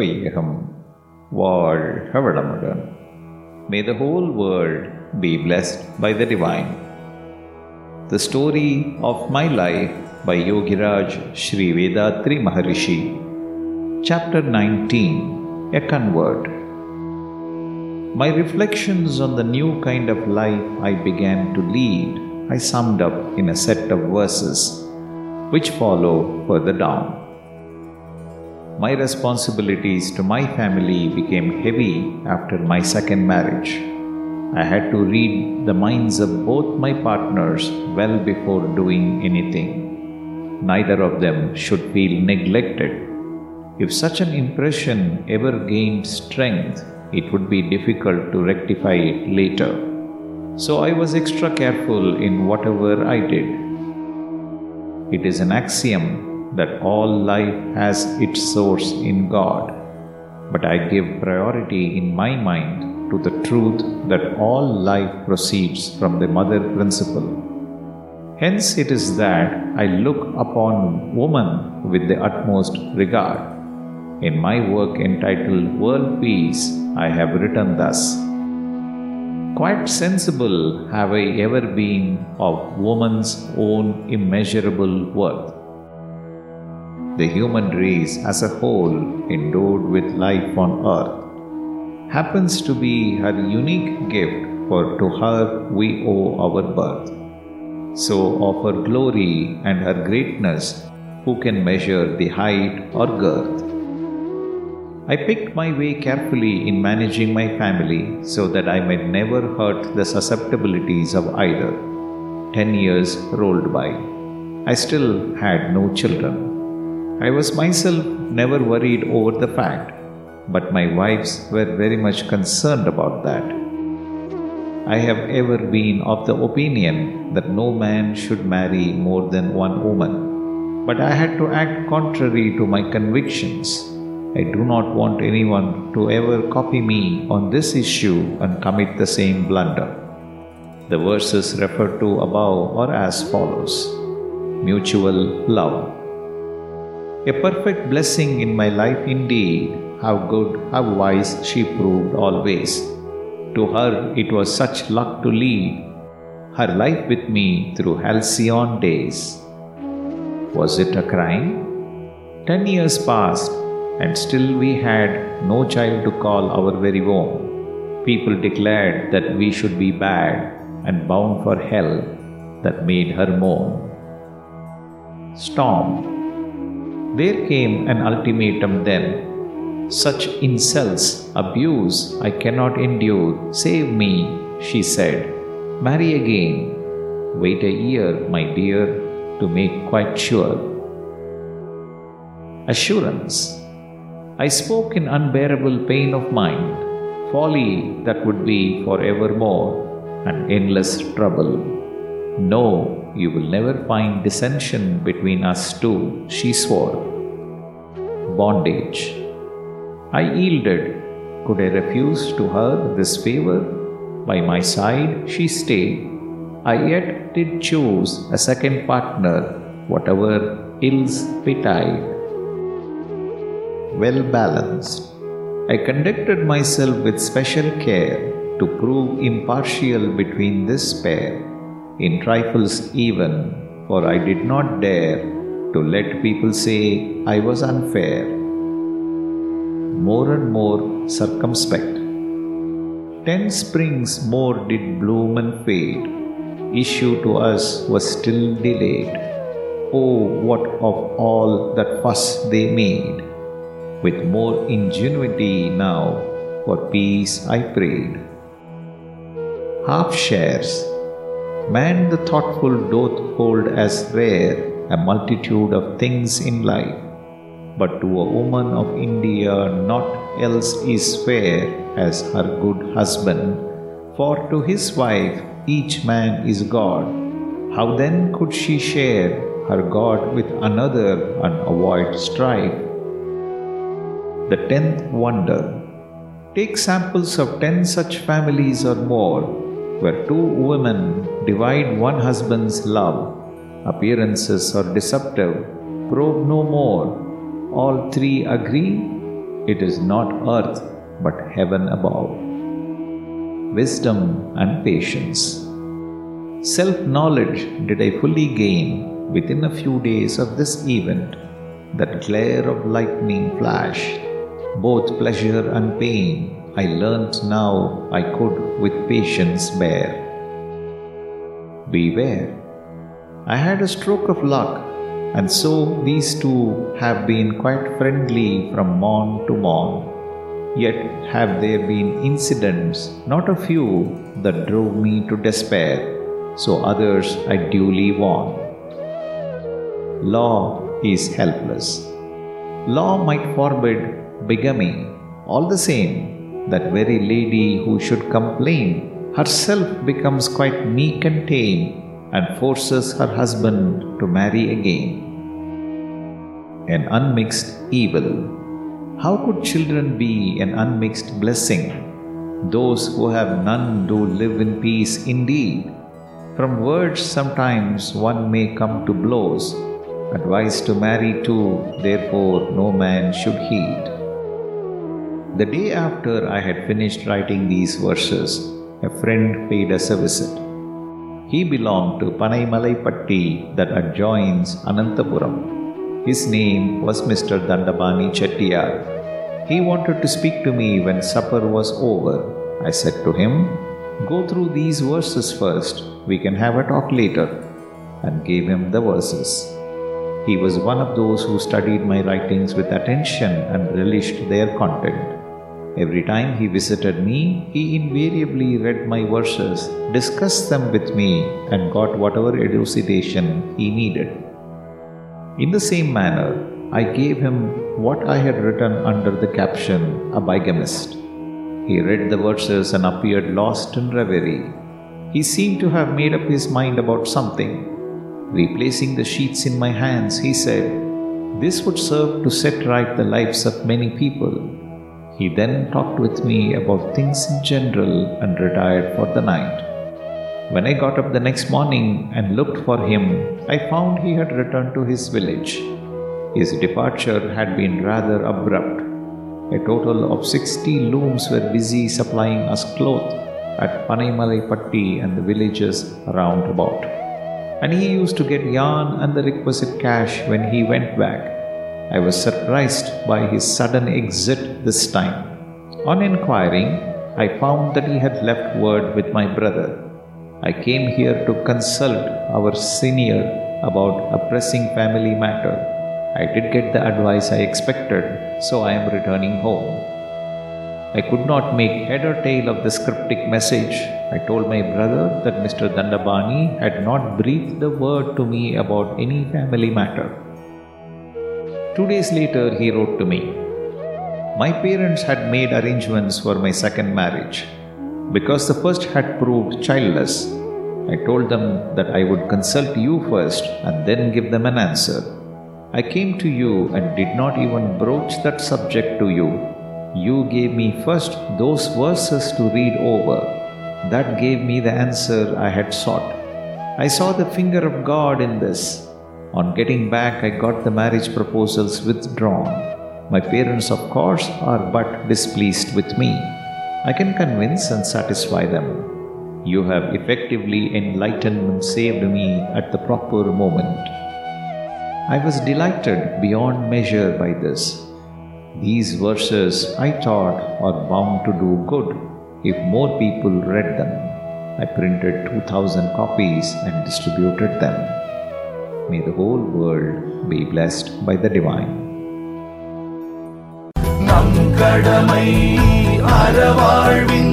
வையகம் வாழ்க வளமுடன் May the whole world be blessed by the Divine. The Story of My Life by Yogiraj Sri Vethathiri Maharishi. Chapter 19 A Convert. My reflections on the new kind of life I began to lead I summed up in a set of verses which follow further down. My responsibilities to my family became heavy after my second marriage. I had to read the minds of both my partners well before doing anything. Neither of them should feel neglected. If such an impression ever gained strength, it would be difficult to rectify it later. So I was extra careful in whatever I did. It is an axiom that all life has its source in God, but I give priority in my mind to the truth that all life proceeds from the mother principle. Hence, it is that I look upon woman with the utmost regard. In my work entitled World Peace, I have written thus Quite sensible have I ever been of woman's own immeasurable worth. The human race as a whole, endowed with life on earth, happens to be her unique gift, for to her we owe our birth. So, of her glory and her greatness, who can measure the height or girth? I picked my way carefully in managing my family so that I might never hurt the susceptibilities of either. Ten years rolled by. I still had no children. I was myself never worried over the fact, but my wives were very much concerned about that. I have ever been of the opinion that no man should marry more than one woman, but I had to act contrary to my convictions. I do not want anyone to ever copy me on this issue and commit the same blunder. The verses referred to above are as follows Mutual love. A perfect blessing in my life indeed. How good, how wise she proved always. To her it was such luck to lead her life with me through halcyon days. Was it a crime? Ten years passed, and still we had no child to call our very own. People declared that we should be bad and bound for hell that made her moan. Storm. There came an ultimatum then. Such insults, abuse, I cannot endure. Save me, she said. Marry again. Wait a year, my dear, to make quite sure. Assurance. I spoke in unbearable pain of mind, folly that would be for evermore, and endless trouble. No, you will never find dissension between us two, she swore. Bondage. I yielded. Could I refuse to her this favor? By my side she stayed. I yet did choose a second partner, whatever ills betide well balanced. I conducted myself with special care to prove impartial between this pair, in trifles even, for I did not dare to let people say I was unfair. More and more circumspect. Ten springs more did bloom and fade. Issue to us was still delayed. Oh, what of all that fuss they made! with more ingenuity now, for peace I prayed. Half shares. Man the thoughtful doth hold as rare a multitude of things in life, but to a woman of India naught else is fair as her good husband, for to his wife each man is God. How then could she share her God with another and avoid strife? The tenth wonder. Take samples of ten such families or more, where two women divide one husband's love. Appearances are deceptive, probe no more. All three agree. it is not earth but heaven above. Wisdom and patience. Self knowledge did I fully gain within a few days of this event. That glare of lightning flash, both pleasure and pain, I learnt now I could with patience bear. Beware. I had a stroke of luck, and so these two have been quite friendly from morn to morn. Yet have there been incidents, not a few, that drove me to despair, so others I duly warn. Law is helpless. Law might forbid bigamy, all the same, that very lady who should complain herself becomes quite meek and tame and forces her husband to marry again. An unmixed evil. How could children be an unmixed blessing? Those who have none do live in peace indeed. From words sometimes one may come to blows. Advice to marry too, therefore no man should heed. The day after I had finished writing these verses, a friend paid us a visit. He belonged to Panaimalaipatti that adjoins Anantapuram. His name was Mr. Dandabani Chettiar. He wanted to speak to me when supper was over. I said to him, Go through these verses first, we can have a talk later, and gave him the verses. He was one of those who studied my writings with attention and relished their content. Every time he visited me, he invariably read my verses, discussed them with me, and got whatever elucidation he needed. In the same manner, I gave him what I had written under the caption, A Bigamist. He read the verses and appeared lost in reverie. He seemed to have made up his mind about something. Replacing the sheets in my hands, he said, This would serve to set right the lives of many people. He then talked with me about things in general and retired for the night. When I got up the next morning and looked for him, I found he had returned to his village. His departure had been rather abrupt. A total of 60 looms were busy supplying us cloth at Patti and the villages round about. And he used to get yarn and the requisite cash when he went back. I was surprised by his sudden exit this time. On inquiring, I found that he had left word with my brother. I came here to consult our senior about a pressing family matter. I did get the advice I expected, so I am returning home. I could not make head or tail of this cryptic message. I told my brother that Mr. Dandabani had not breathed a word to me about any family matter. Two days later, he wrote to me. My parents had made arrangements for my second marriage. Because the first had proved childless, I told them that I would consult you first and then give them an answer. I came to you and did not even broach that subject to you. You gave me first those verses to read over. That gave me the answer I had sought. I saw the finger of God in this on getting back, I got the marriage proposals withdrawn. My parents, of course, are but displeased with me. I can convince and satisfy them. You have effectively enlightened and saved me at the proper moment. I was delighted beyond measure by this. These verses, I thought, are bound to do good if more people read them. I printed 2000 copies and distributed them. May the whole world be blessed by the divine. நம் கடமை அறவாழ்வின் நாட்டத்தே